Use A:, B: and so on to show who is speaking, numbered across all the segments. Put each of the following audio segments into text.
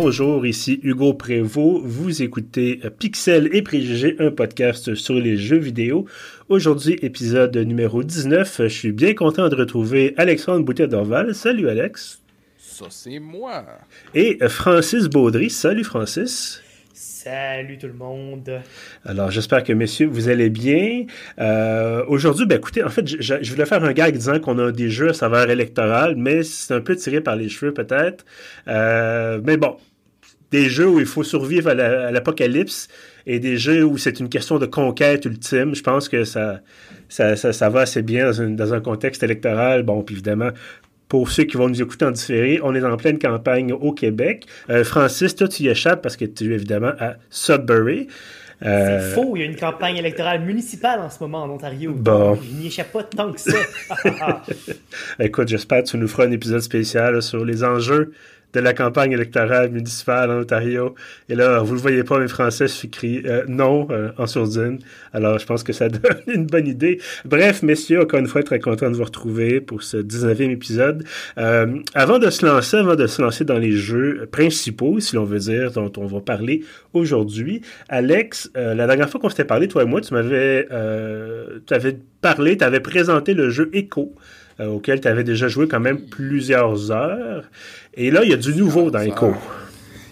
A: bonjour, ici Hugo Prévost. Vous écoutez Pixel et Préjugés, un podcast sur les jeux vidéo. Aujourd'hui, épisode numéro 19. Je suis bien content de retrouver Alexandre Boutet-Dorval. Salut Alex.
B: Ça, c'est moi.
A: Et Francis Baudry. Salut Francis.
C: Salut tout le monde.
A: Alors, j'espère que, messieurs, vous allez bien. Euh, aujourd'hui, ben, écoutez, en fait, je, voulais faire un gag disant qu'on a des jeux à saveur électorale, mais c'est un peu tiré par les cheveux, peut-être. Euh, mais bon, des jeux où il faut survivre à l'apocalypse et des jeux où c'est une question de conquête ultime. Je pense que ça, ça, ça, va assez bien dans, dans, un contexte électoral. Bon, puis évidemment, pour ceux qui vont nous écouter en différé, on est en pleine campagne au Québec. Euh, Francis, toi, tu y échappes parce que tu es évidemment à Sudbury.
C: Euh... C'est faux, il y a une campagne électorale municipale en ce moment en Ontario.
A: Bon.
C: Je n'y échappe pas tant que ça.
A: Écoute, j'espère que tu nous feras un épisode spécial sur les enjeux de la campagne électorale municipale en Ontario. Et là, vous le voyez pas, mais Français s'écrit euh, non euh, en sourdine. Alors, je pense que ça donne une bonne idée. Bref, messieurs, encore une fois, très content de vous retrouver pour ce 19e épisode. Euh, avant de se lancer, avant de se lancer dans les jeux principaux, si l'on veut dire, dont on va parler aujourd'hui, Alex, euh, la dernière fois qu'on s'était parlé, toi et moi, tu m'avais tu parlé, tu avais présenté le jeu Echo. Euh, auquel tu avais déjà joué quand même plusieurs heures. Et là, il y a du nouveau dans Echo.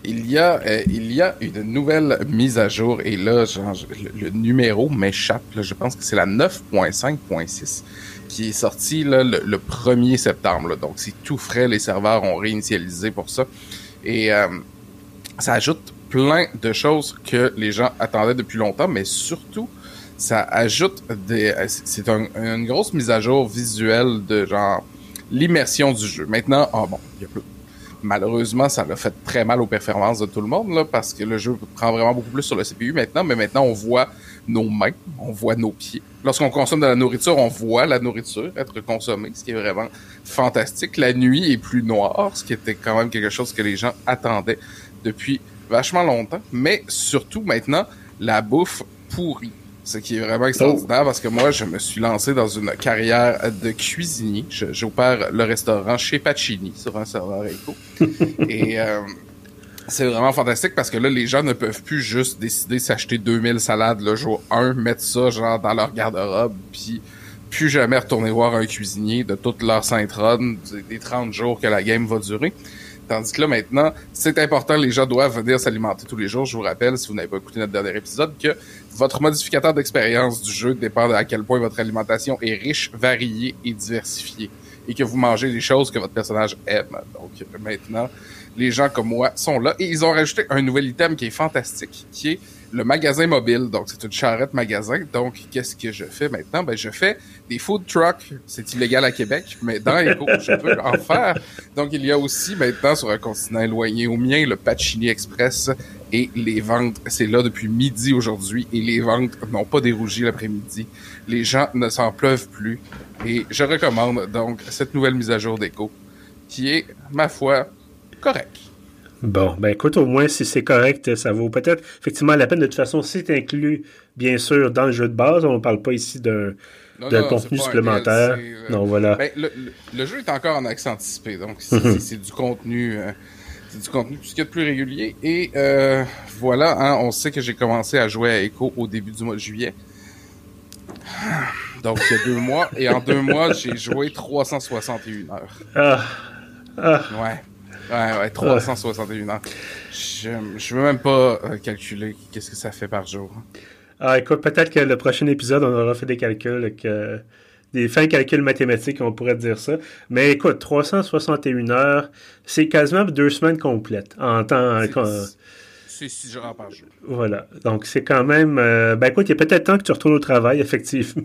B: Il y, a, euh, il y a une nouvelle mise à jour et là, genre, le, le, numéro m'échappe. Je pense que c'est la 9.5.6 qui est sortie là, le, le, 1er septembre. Là. Donc, c'est tout frais. Les serveurs ont réinitialisé pour ça. Et euh, ça ajoute plein de choses que les gens attendaient depuis longtemps, mais surtout, ça ajoute des. C'est un, une grosse mise à jour visuelle de genre l'immersion du jeu. Maintenant, oh bon, il y a plus. Malheureusement, ça l'a fait très mal aux performances de tout le monde, là, parce que le jeu prend vraiment beaucoup plus sur le CPU maintenant, mais maintenant on voit nos mains, on voit nos pieds. Lorsqu'on consomme de la nourriture, on voit la nourriture être consommée, ce qui est vraiment fantastique. La nuit est plus noire, ce qui était quand même quelque chose que les gens attendaient depuis vachement longtemps. Mais surtout maintenant, la bouffe pourrie ce qui est vraiment extraordinaire parce que moi, je me suis lancé dans une carrière de cuisinier. J'opère le restaurant chez Pacini sur un serveur Echo. Et euh, c'est vraiment fantastique parce que là, les gens ne peuvent plus juste décider de s'acheter 2000 salades le jour 1, mettre ça genre dans leur garde-robe, puis plus jamais retourner voir un cuisinier de toute leur sainte run des 30 jours que la game va durer. Tandis que là, maintenant, c'est important, les gens doivent venir s'alimenter tous les jours. Je vous rappelle, si vous n'avez pas écouté notre dernier épisode, que votre modificateur d'expérience du jeu dépend de à quel point votre alimentation est riche, variée et diversifiée. Et que vous mangez les choses que votre personnage aime. Donc, maintenant, les gens comme moi sont là. Et ils ont rajouté un nouvel item qui est fantastique, qui est le magasin mobile. Donc, c'est une charrette magasin. Donc, qu'est-ce que je fais maintenant? Ben, je fais des food trucks. C'est illégal à Québec, mais dans Echo, je peux en faire. Donc, il y a aussi maintenant sur un continent éloigné au mien, le Pacini Express et les ventes. C'est là depuis midi aujourd'hui et les ventes n'ont pas dérougi l'après-midi. Les gens ne s'en pleuvent plus. Et je recommande donc cette nouvelle mise à jour d'Echo qui est, ma foi, correcte.
A: Bon, ben écoute, au moins, si c'est correct, ça vaut peut-être effectivement la peine. De toute façon, c'est inclus, bien sûr, dans le jeu de base. On ne parle pas ici d'un contenu supplémentaire. DLC,
B: euh,
A: non, voilà.
B: Ben, le, jeu est encore en accès anticipé, donc c'est du contenu... Euh, c'est du contenu tout ce qu'il y a de plus régulier. Et euh, voilà, hein, on sait que j'ai commencé à jouer à Echo au début du mois de juillet. Donc, il y a deux mois. Et en deux mois, j'ai joué 361 heures.
A: Ah. Ah.
B: Ouais. Ouais, ouais, 361 heures. Je, je veux même pas euh, calculer qu'est-ce que ça fait par jour.
A: Ah, écoute, peut-être que le prochain épisode, on aura fait des calculs, que des fins calculs mathématiques, on pourrait dire ça. Mais écoute, 361 heures, c'est quasiment deux semaines complètes en temps.
B: C'est 6 heures par jour.
A: Voilà. Donc, c'est quand même. Euh, ben, écoute, il y a peut-être temps que tu retournes au travail, effectivement.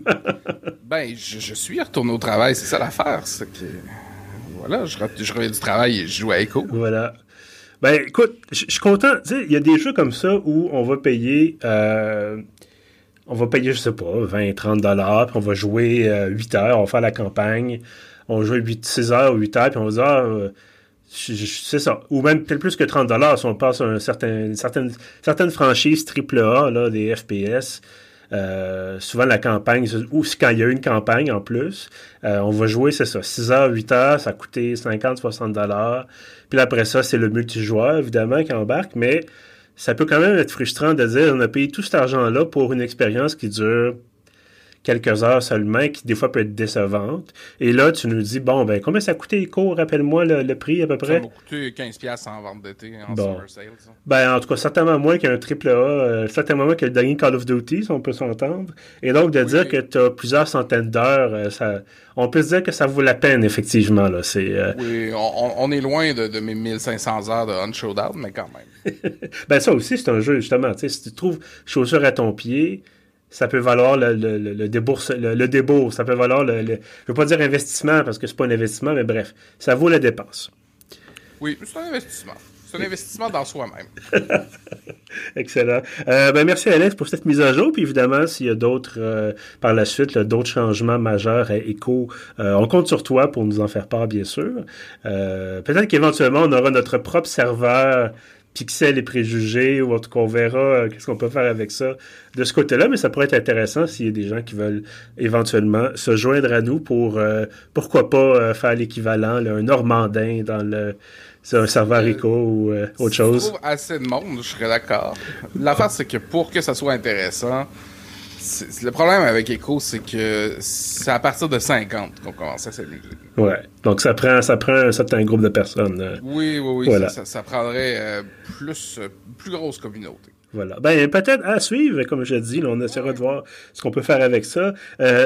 B: ben, je, je, suis retourné au travail, c'est ça l'affaire. C'est que. Voilà, je, reviens du travail et je joue à Echo.
A: Voilà. Ben, écoute, je suis content. Il y a des jeux comme ça où on va payer. Euh, on sais pas, 20, 30 dollars, puis on va jouer euh, 8 heures, on va faire la campagne, on va jouer 8, 6 heures ou 8 heures, puis on va dire, ah, euh, c'est ça. Ou même peut-être plus que 30 dollars si on passe un certain, une certaine, certaines franchises AAA, des FPS. Euh, souvent, la campagne, ou quand il y a une campagne en plus, euh, on va jouer, c'est ça, 6 heures, 8 heures, ça a coûté 50, 60 dollars. Puis après ça, c'est le multijoueur, évidemment, qui embarque, mais ça peut quand même être frustrant de dire on a payé tout cet argent-là pour une expérience qui dure quelques heures seulement, qui des fois peut être décevante. Et là, tu nous dis, bon, ben, combien ça a coûté? Rappelle-moi le, prix à peu près? Ça
B: m'a coûté 15$ en vente d'été, en summer sales.
A: Ben, en tout cas, certainement moins qu'un triple A, euh, certainement moins que le dernier Call of Duty, si on peut s'entendre. Et donc, de dire que tu as plusieurs centaines d'heures, euh, ça, on peut se dire que ça vaut la peine, effectivement. Là. C'est,
B: euh, Oui, on, est loin de, de, mes 1500 heures de Unshowdown, mais quand même.
A: ben, ça aussi, c'est un jeu, justement. Si tu trouves chaussures à ton pied, ça peut valoir le, le, le, débourse, le, débourse, ça peut valoir le, Je veux pas dire investissement parce que c'est pas un investissement, mais bref, ça vaut la dépense.
B: Oui, c'est un investissement. C'est un investissement dans soi-même.
A: Excellent. Euh, ben merci Alex pour cette mise à jour. Puis évidemment, s'il y a d'autres euh, par la suite, d'autres changements majeurs à Echo, euh, on compte sur toi pour nous en faire part, bien sûr. Peut-être qu'éventuellement, on aura notre propre serveur pixels et préjugés, ou en tout cas, on verra euh, qu'est-ce qu'on peut faire avec ça de ce côté-là, mais ça pourrait être intéressant s'il y a des gens qui veulent éventuellement se joindre à nous pour, euh, pourquoi pas, euh, faire l'équivalent, un Normandin dans le un serveur ICO ou autre chose.
B: Si trouve assez de monde, je serais d'accord. L'affaire, c'est que pour que ça soit intéressant, le problème avec Echo, c'est que c'est à partir de 50 qu'on commence à s'amuser.
A: Ouais. Donc ça prend, ça prend un certain groupe de personnes. Euh,
B: oui, oui, oui. Ça, prendrait euh, plus, euh, plus grosse communauté.
A: Voilà. Ben, peut-être à suivre, comme je dis. on essaiera de voir ce qu'on peut faire avec ça.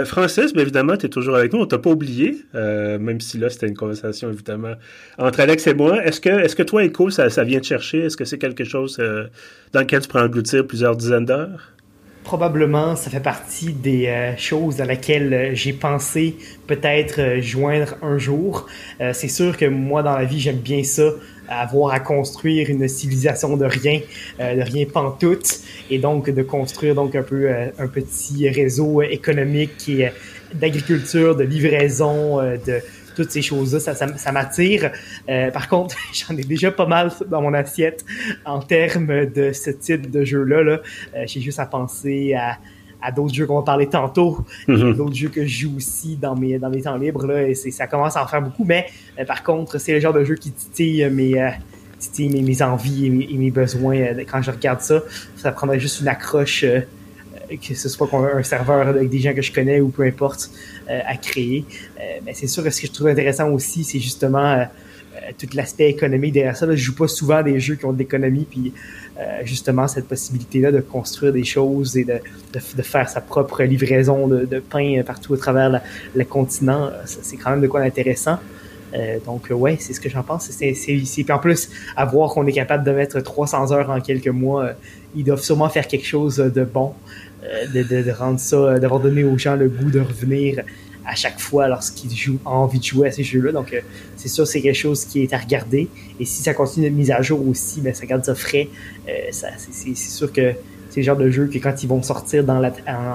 A: Francis, bien évidemment, tu es toujours avec nous. On t'a pas oublié, même si là, c'était une conversation, évidemment, entre Alex et moi. Est-ce que, est-ce que toi, Echo, ça, ça vient te chercher? Est-ce que c'est quelque chose dans lequel tu prends engloutir plusieurs dizaines d'heures?
C: Probablement, ça fait partie des euh, choses à laquelle euh, j'ai pensé peut-être euh, joindre un jour. c'est sûr que moi, dans la vie, j'aime bien ça, avoir à construire une civilisation de rien, de rien pantoute, et donc de construire donc un peu un petit réseau économique et d'agriculture, de livraison, de toutes ces choses-là, ça, ça, m'attire. Euh, par contre, j'en ai déjà pas mal dans mon assiette en termes de ce type de jeu-là. Là. Euh, j'ai juste à penser à, à d'autres jeux qu'on va parler tantôt, mm-hmm. d'autres jeux que je joue aussi dans mes, dans mes temps libres. Là, et ça commence à en faire beaucoup, mais euh, par contre, c'est le genre de jeu qui titille mes, mes, mes, envies et mes, et mes besoins quand je regarde ça. Ça prendrait juste une accroche que ce soit un serveur avec des gens que je connais ou peu importe, euh, à créer. Euh, mais c'est sûr que ce que je trouve intéressant aussi, c'est justement euh, tout l'aspect économique derrière ça. Là, je joue pas souvent des jeux qui ont de l'économie, puis justement cette possibilité-là de construire des choses et de, de, faire sa propre livraison de, pain partout à travers le continent, c'est quand même de quoi d'intéressant. Donc, ouais, c'est ce que j'en pense. C'est en plus, à voir qu'on est capable de mettre 300 heures en quelques mois, ils doivent sûrement faire quelque chose de bon. Euh, de, rendre ça, euh, d'avoir donné aux gens le goût de revenir à chaque fois lorsqu'ils jouent, ont envie de jouer à ces jeux-là. Donc, euh, c'est sûr, c'est quelque chose qui est à regarder. Et si ça continue d'être mise à jour aussi, ben, ça garde ça frais. c'est sûr que c'est le genre de jeu que quand ils vont sortir dans la,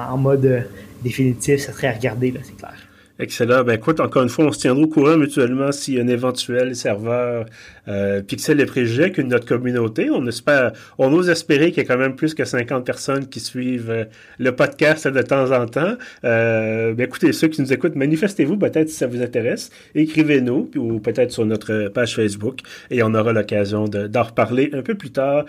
C: en, mode définitif, ça serait à regarder, c'est clair.
A: Excellent. Ben écoute, encore une fois, on se tiendra au courant mutuellement si un éventuel serveur euh, Pixel et préjugés avec notre communauté. On espère, on ose espérer qu'il y a quand même plus que 50 personnes qui suivent euh, le podcast de temps en temps. Euh, ben écoutez, ceux qui nous écoutent, manifestez-vous peut-être si ça vous intéresse. Écrivez-nous ou peut-être sur notre page Facebook et on aura l'occasion d'en reparler un peu plus tard.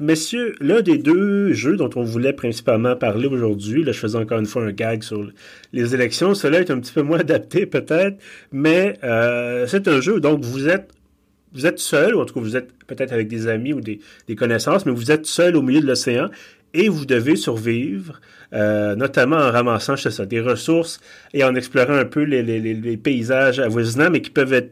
A: Messieurs, l'un des deux jeux dont on voulait principalement parler aujourd'hui, là je faisais encore une fois un gag sur les élections, cela est un petit peu moins adapté peut-être, mais euh, c'est un jeu, donc vous êtes vous êtes seul, ou en tout cas vous êtes peut-être avec des amis ou des, connaissances, mais vous êtes seul au milieu de l'océan et vous devez survivre, euh, notamment en ramassant, ça, des ressources et en explorant un peu les, les, les paysages avoisinants, mais qui peuvent être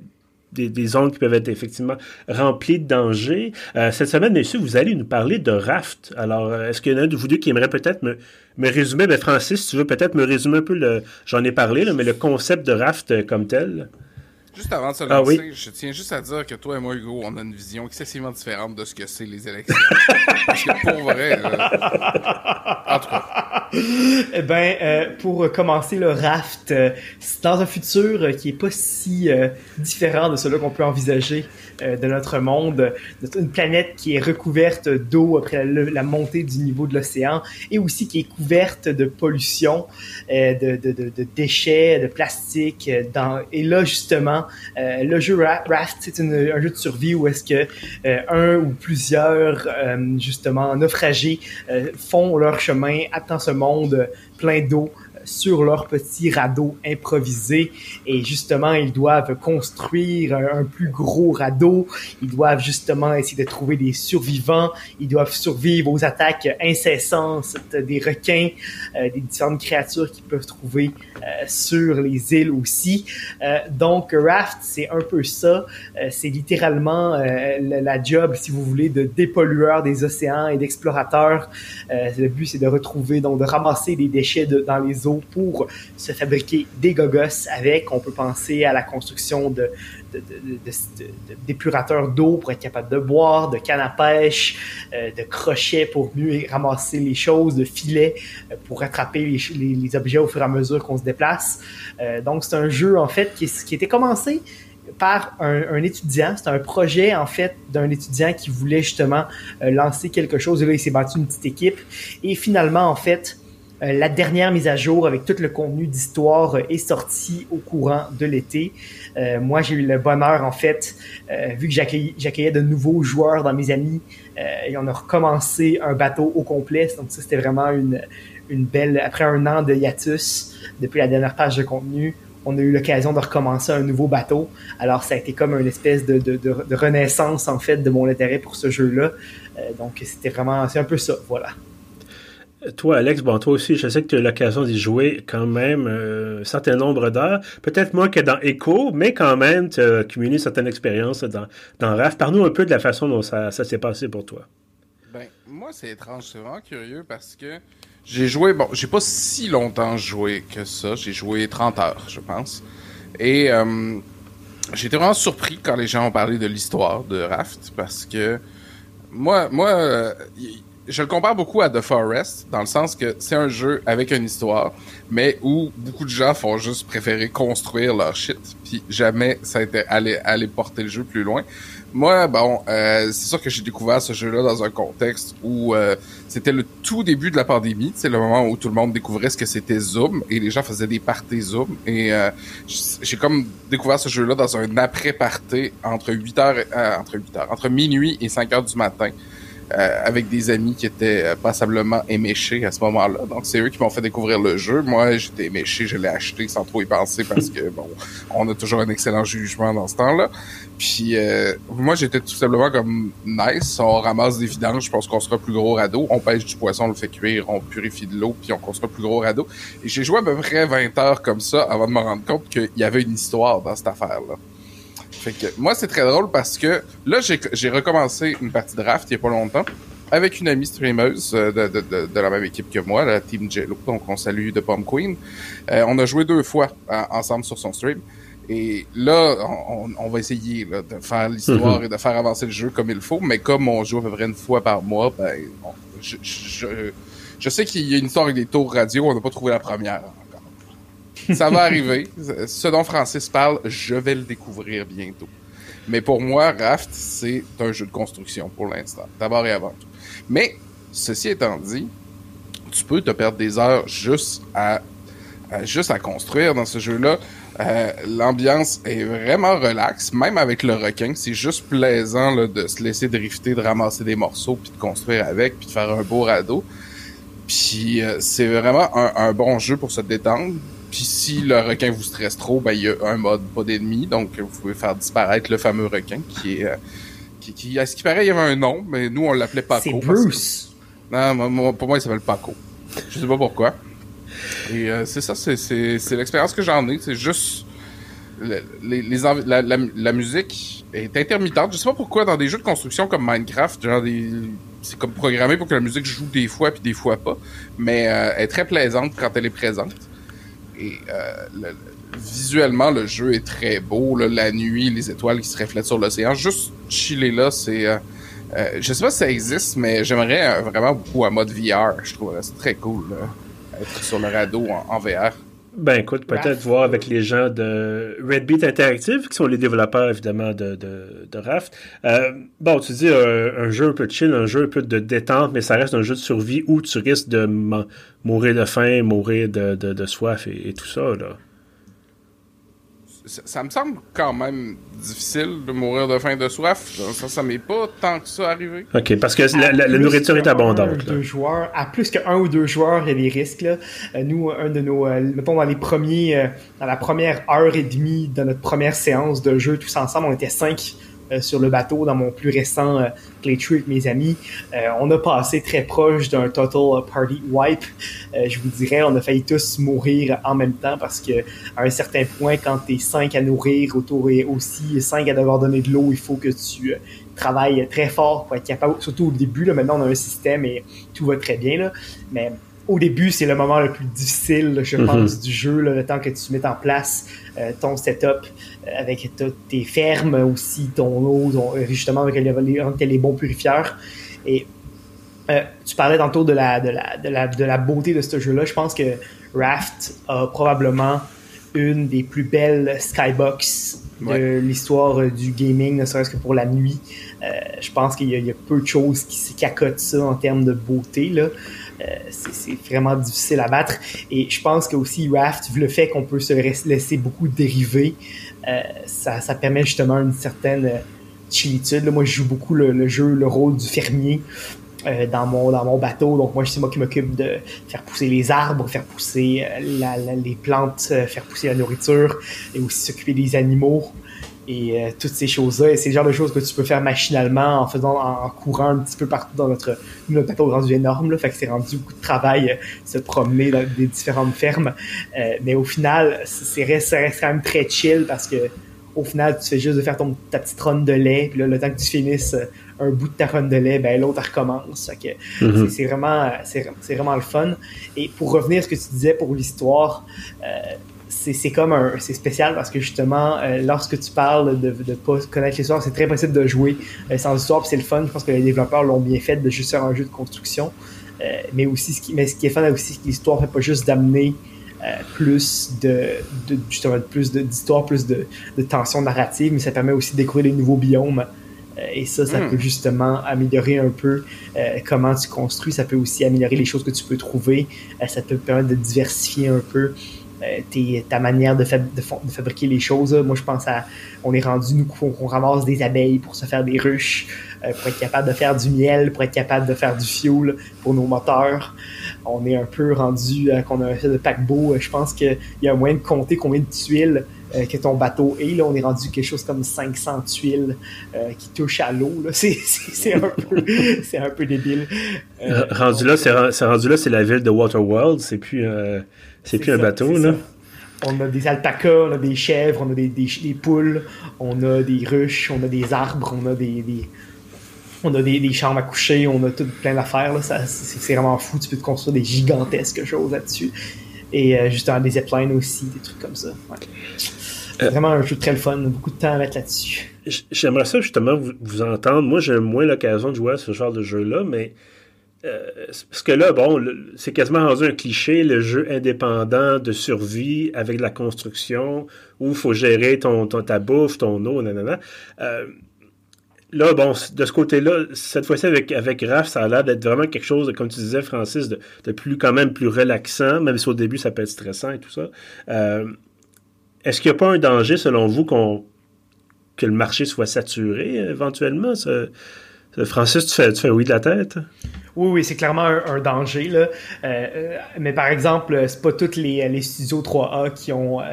A: des, des, zones qui peuvent être effectivement remplies de dangers. Euh, cette semaine, messieurs, vous allez nous parler de raft. Alors, est-ce qu'il y en a un de vous deux qui aimerait peut-être me, me résumer? Ben, Francis, tu veux peut-être me résumer un peu le, j'en ai parlé, là, mais le concept de raft euh, comme tel?
B: Juste avant de se ah lancer, je tiens juste à dire que toi et moi, Hugo, on a une vision excessivement différente de ce que c'est les élections. Parce que pour vrai, en tout cas,
C: eh ben, euh, pour commencer le raft, euh, c'est dans un futur qui est pas si différent de celui qu'on peut envisager de notre monde, une planète qui est recouverte d'eau après la, montée du niveau de l'océan et aussi qui est couverte de pollution, de, de, de, de, déchets, de plastique. Dans, et là justement, le jeu Raft, c'est un jeu de survie où est-ce que un ou plusieurs justement naufragés font leur chemin, attendent ce monde plein d'eau sur leur petit radeau improvisé et justement ils doivent construire un, plus gros radeau, ils doivent justement essayer de trouver des survivants, ils doivent survivre aux attaques incessantes des requins, euh, des différentes créatures qu'ils peuvent trouver euh, sur les îles aussi. Euh, donc Raft c'est un peu ça, c'est littéralement la, job si vous voulez de dépollueur des océans et d'explorateurs. le but c'est de retrouver donc de ramasser des déchets dans les eaux pour se fabriquer des gogos avec. On peut penser à la construction de, d'épurateurs d'eau pour être capable de boire, de canne à pêche, euh, de crochets pour mieux ramasser les choses, de filets euh, pour attraper les, objets au fur et à mesure qu'on se déplace. Euh, donc c'est un jeu en fait qui, était commencé par un, étudiant. C'est un projet, en fait, d'un étudiant qui voulait justement lancer quelque chose. Et là, il s'est battu une petite équipe. Et finalement, en fait, la dernière mise à jour avec tout le contenu d'histoire euh, est sortie au courant de l'été. Euh, moi, j'ai eu le bonheur, en fait, vu que j'accueillais de nouveaux joueurs dans mes amis, et on a recommencé un bateau au complet. Donc ça, c'était vraiment une, belle... Après un an de hiatus, depuis la dernière page de contenu, on a eu l'occasion de recommencer un nouveau bateau. Alors, ça a été comme une espèce de, renaissance, en fait, de mon intérêt pour ce jeu-là. donc, c'était vraiment... C'est un peu ça, voilà.
A: Toi, Alex, bon, toi aussi, je sais que tu as eu l'occasion d'y jouer quand même euh, un certain nombre d'heures. Peut-être moins que dans Echo, mais quand même, tu as cumulé certaines expériences dans, dans RAF. Parle-nous un peu de la façon dont ça, s'est passé pour toi.
B: Ben, moi, c'est étrange. C'est vraiment curieux parce que j'ai joué, bon, j'ai pas si longtemps joué que ça. J'ai joué 30 heures, je pense. Et euh, été vraiment surpris quand les gens ont parlé de l'histoire de Raft parce que moi, moi, euh, je le compare beaucoup à The Forest, dans le sens que c'est un jeu avec une histoire, mais où beaucoup de gens font juste préférer construire leur shit, puis jamais ça a été aller, porter le jeu plus loin. Moi, bon, euh, c'est sûr que j'ai découvert ce jeu-là dans un contexte où euh, c'était le tout début de la pandémie, c'est le moment où tout le monde découvrait ce que c'était Zoom, et les gens faisaient des parties Zoom, et euh, j'ai comme découvert ce jeu-là dans un après-party entre 8 heures, entre 8 heures, entre minuit et 5 heures du matin. Euh, avec des amis qui étaient euh, passablement éméchés à ce moment-là. Donc, c'est eux qui m'ont fait découvrir le jeu. Moi, j'étais éméché, je l'ai acheté sans trop y penser parce que, bon, on a toujours un excellent jugement dans ce temps-là. Puis, euh, moi, j'étais tout simplement comme nice. On ramasse des vidanges, je pense qu'on sera plus gros radeau. On pêche du poisson, on le fait cuire, on purifie de l'eau, puis on construit plus gros radeau. Et j'ai joué à peu près 20 heures comme ça avant de me rendre compte qu'il y avait une histoire dans cette affaire-là. Fait que moi, c'est très drôle parce que là, j'ai recommencé une partie de draft il y a pas longtemps avec une amie streameuse euh, de, de, de, la même équipe que moi, la Team Jello. Donc, on salue de Bomb Queen. Euh, on a joué deux fois ensemble sur son stream. Et là, on, on va essayer là, de faire l'histoire mhm. et de faire avancer le jeu comme il faut. Mais comme on joue à peu près une fois par mois, ben, je, je, je, sais qu'il y a une histoire avec des tours radio. On n'a pas trouvé la première. Ça va arriver. Ce dont Francis parle, je vais le découvrir bientôt. Mais pour moi, Raft, c'est un jeu de construction pour l'instant, d'abord et avant tout. Mais, ceci étant dit, tu peux te perdre des heures juste à, juste à construire dans ce jeu-là. Euh, l'ambiance est vraiment relaxe, même avec le requin. C'est juste plaisant de se laisser drifter, de ramasser des morceaux, puis de construire avec, puis de faire un beau radeau. Puis euh, c'est vraiment un, bon jeu pour se détendre. Puis si le requin vous stresse trop, ben il y a un mode pas d'ennemi, donc vous pouvez faire disparaître le fameux requin qui est euh, qui, qui à ce qui paraît il y avait un nom, mais nous on l'appelait Paco.
C: C'est Bruce.
B: Non, pour moi il s'appelle Paco. Je sais pas pourquoi. Et euh, c'est ça, c'est c'est l'expérience que j'en ai. C'est juste les, les, la, la, musique est intermittente. Je sais pas pourquoi dans des jeux de construction comme Minecraft, genre des c'est comme programmé pour que la musique joue des fois puis des fois pas, mais euh, elle est très plaisante quand elle est présente. Et euh, visuellement, le jeu est très beau. la nuit, les étoiles qui se reflètent sur l'océan. Juste chiller là, c'est... Euh, euh, je sais pas si ça existe, mais j'aimerais vraiment beaucoup un mode VR. Je trouve c'est très cool. être sur le radeau en, VR.
A: Ben écoute, peut-être voir avec les gens de Red Beat Interactive, qui sont les développeurs évidemment de, de, de Raft. Euh, bon, tu dis un, jeu un peu chill, un jeu un peu de détente, mais ça reste un jeu de survie où tu risques de mourir de faim, mourir de, de soif et, et, tout ça. Là
B: ça, me semble quand même difficile de mourir de faim de soif. Ça, ça m'est pas tant que ça arrivé.
A: OK, parce que la, nourriture est abondante.
C: Deux joueurs, à plus qu'un ou deux joueurs, il y a des risques. Là. Euh, nous, un de nos, euh, mettons dans les premiers, euh, dans la première heure et demie de notre première séance de jeu tous ensemble, on était cinq sur le bateau dans mon plus récent euh, playthrough avec mes amis. Euh, on a passé très proche d'un total party wipe. je vous dirais, on a failli tous mourir en même temps parce que à un certain point, quand tu es cinq à nourrir autour et aussi cinq à devoir donner de l'eau, il faut que tu travailles très fort pour être capable, surtout au début, là, maintenant on a un système et tout va très bien, là, mais au début, c'est le moment le plus difficile, je mhm. pense, du jeu, le temps que tu mets en place euh, ton setup euh, avec tes fermes aussi, ton eau, euh, justement avec les, les, bons purifieurs. Et tu parlais tantôt de la, de, la, de, la, de la beauté de ce jeu-là. Je pense que Raft a probablement une des plus belles skybox de l'histoire du gaming, ne serait-ce que pour la nuit. je pense qu'il y, y, a peu de choses qui, qui accotent ça en termes de beauté. Là. Euh, c'est vraiment difficile à battre. Et je pense que aussi Raft, le fait qu'on peut se laisser beaucoup dériver, euh, ça, ça, permet justement une certaine euh, chillitude. moi, je joue beaucoup le, jeu, le rôle du fermier. dans mon dans mon bateau donc moi c'est moi qui m'occupe de faire pousser les arbres faire pousser les plantes faire pousser la nourriture et aussi s'occuper des animaux et euh, toutes ces choses-là. Et c'est le genre de choses que tu peux faire machinalement en faisant, en, courant un petit peu partout dans notre, notre bateau rendu énorme, là. Fait que c'est rendu beaucoup de travail euh, se promener dans des différentes fermes. Euh, mais au final, c'est reste, ça reste quand même très chill parce que au final, tu fais juste de faire ton, ta petite ronde de lait, puis là, le temps que tu finisses un bout de ta ronde de lait, ben l'autre recommence. Fait que mm-hmm. c'est vraiment, c'est vraiment le fun. Et pour revenir à ce que tu disais pour l'histoire, c'est comme un c'est spécial parce que justement euh, lorsque tu parles de ne pas connaître l'histoire c'est très possible de jouer euh, sans histoire c'est le fun je pense que les développeurs l'ont bien fait de juste faire un jeu de construction euh, mais aussi ce qui mais ce qui est fun aussi c'est que l'histoire fait pas juste d'amener plus de, de, justement plus d'histoire plus de, de, tension narrative mais ça permet aussi de découvrir des nouveaux biomes et ça, ça hmm. peut justement améliorer un peu comment tu construis. Ça peut aussi améliorer les choses que tu peux trouver. ça peut permettre de diversifier un peu euh, ta manière de, fabriquer les choses. Moi, je pense à. On est rendu, nous, qu'on ramasse des abeilles pour se faire des ruches, euh, pour être capable de faire du miel, pour être capable de faire du fuel pour nos moteurs. On est un peu rendu euh, qu'on a un fait de paquebot. Je pense qu'il y a un moyen de compter combien de tuiles que ton bateau est. Là, on est rendu quelque chose comme 500 tuiles qui touchent à l'eau. C'est un, peu, un peu débile.
A: rendu, là, c'est rendu là, c'est la ville de Waterworld. C'est plus. C'est plus un bateau, là.
C: On a des alpacas, on a des chèvres, on a des, des, poules, on a des ruches, on a des arbres, on a des, on a des, chambres à coucher, on a tout plein d'affaires. C'est vraiment fou. Tu peux te construire des gigantesques choses là-dessus. Et euh, justement, des ziplines aussi, des trucs comme ça. Euh, vraiment un jeu très le fun. Beaucoup de temps à mettre là-dessus.
A: J'aimerais ça justement vous, vous entendre. Moi, j'ai moins l'occasion de jouer à ce genre de jeu-là, mais euh, parce que là, bon, c'est quasiment rendu un cliché, le jeu indépendant de survie avec de la construction, où il faut gérer ton, ton, ta bouffe, ton eau, nanana. Euh, là, bon, de ce côté-là, cette fois-ci avec, avec Raph, ça a l'air d'être vraiment quelque chose, comme tu disais, Francis, de, de, plus quand même plus relaxant, même si au début ça peut être stressant et tout ça. Euh, est-ce qu'il n'y a pas un danger, selon vous, qu'on que le marché soit saturé éventuellement? Francis, tu fais, tu fais oui de la tête?
C: Oui, oui, c'est clairement un, danger. Là. Euh, euh, mais par exemple, c'est pas tous les, les, studios 3A qui ont, euh,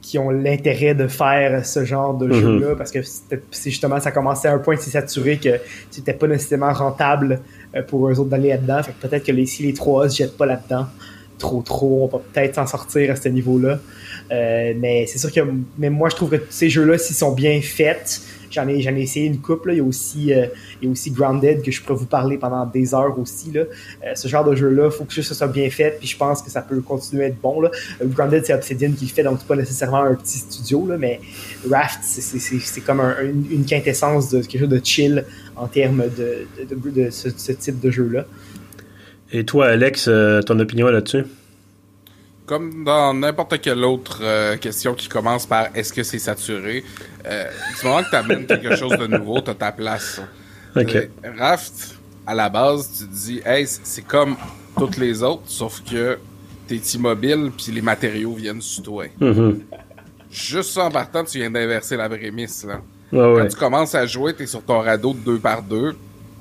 C: qui ont l'intérêt de faire ce genre de mhm. jeu-là parce que c'est justement, ça commençait à un point si saturé que c'était pas nécessairement rentable pour eux autres d'aller là-dedans. Peut-être que les, si les 3A se jettent pas là-dedans trop trop, on va peut-être s'en sortir à ce niveau-là. mais c'est sûr que mais moi je trouve que ces jeux-là, s'ils sont bien faits, J'en ai, ai essayé une couple. Il, y a aussi, euh, il y a aussi Grounded que je pourrais vous parler pendant des heures aussi. Là. Euh, ce genre de jeu-là, faut que ça soit bien fait. Puis je pense que ça peut continuer à être bon. Là. Euh, Grounded, c'est Obsidian qui le fait, donc c'est pas nécessairement un petit studio. Là, mais Raft, c'est comme une, quintessence de quelque chose de chill en termes de, ce, type de jeu-là.
A: Et toi, Alex, ton opinion là-dessus?
B: comme dans n'importe quelle autre euh, question qui commence par est-ce que c'est saturé, euh, du moment que tu amènes quelque chose de nouveau, tu as ta place.
A: OK.
B: Euh, Raft, à la base, tu te dis, hey, c'est comme toutes les autres, sauf que t'es immobile puis les matériaux viennent sur toi.
A: Mhm.
B: Juste ça en partant, tu viens d'inverser la prémisse. Là.
A: Ouais,
B: Quand tu commences à jouer, t'es sur ton radeau de deux par deux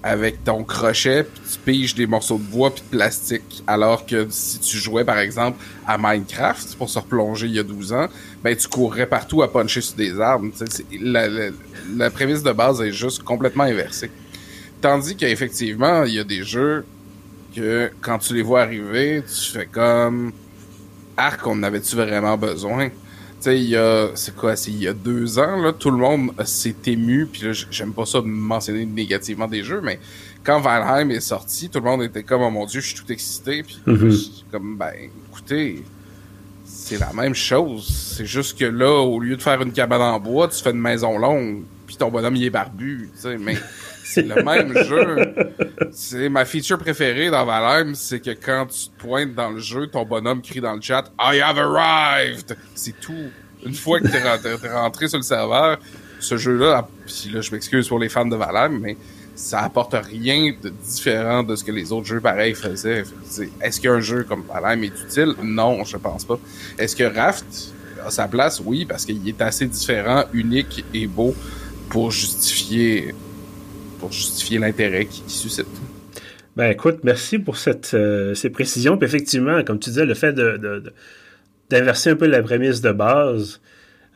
B: avec ton crochet, puis tu piges des morceaux de bois puis de plastique. Alors que si tu jouais, par exemple, à Minecraft, pour se replonger il y a 12 ans, ben tu courrais partout à puncher sur des c'est- La, la, la prémisse de base est juste complètement inversée. Tandis qu'effectivement, il y a des jeux que quand tu les vois arriver, tu fais comme... Arc, on en avait-tu vraiment besoin? Tu sais, il y a, c'est quoi, c'est il y a deux ans, là, tout le monde s'est ému, puis là, j'aime pas ça de mentionner négativement des jeux, mais quand Valheim est sorti, tout le monde était comme, oh mon dieu, je suis tout excité, puis je suis comme, ben, écoutez, c'est la même chose, c'est juste que là, au lieu de faire une cabane en bois, tu fais une maison longue, puis ton bonhomme, il est barbu, tu sais, mais c'est le même jeu. C'est ma feature préférée dans Valheim, c'est que quand tu te pointes dans le jeu, ton bonhomme crie dans le chat I have arrived. C'est tout. Une fois que t'es rentré, sur le serveur, ce jeu-là, puis là je m'excuse pour les fans de Valheim, mais ça apporte rien de différent de ce que les autres jeux pareils faisaient. Est-ce qu'un jeu comme Valheim est utile? Non, je pense pas. Est-ce que Raft a sa place? Oui, parce qu'il est assez différent, unique et beau pour justifier justifier l'intérêt qu'il qu'il suscite.
A: Ben écoute, merci pour cette, euh, ces précisions. Puis effectivement, comme tu disais, le fait de, de- de- d'inverser un peu la prémisse de base,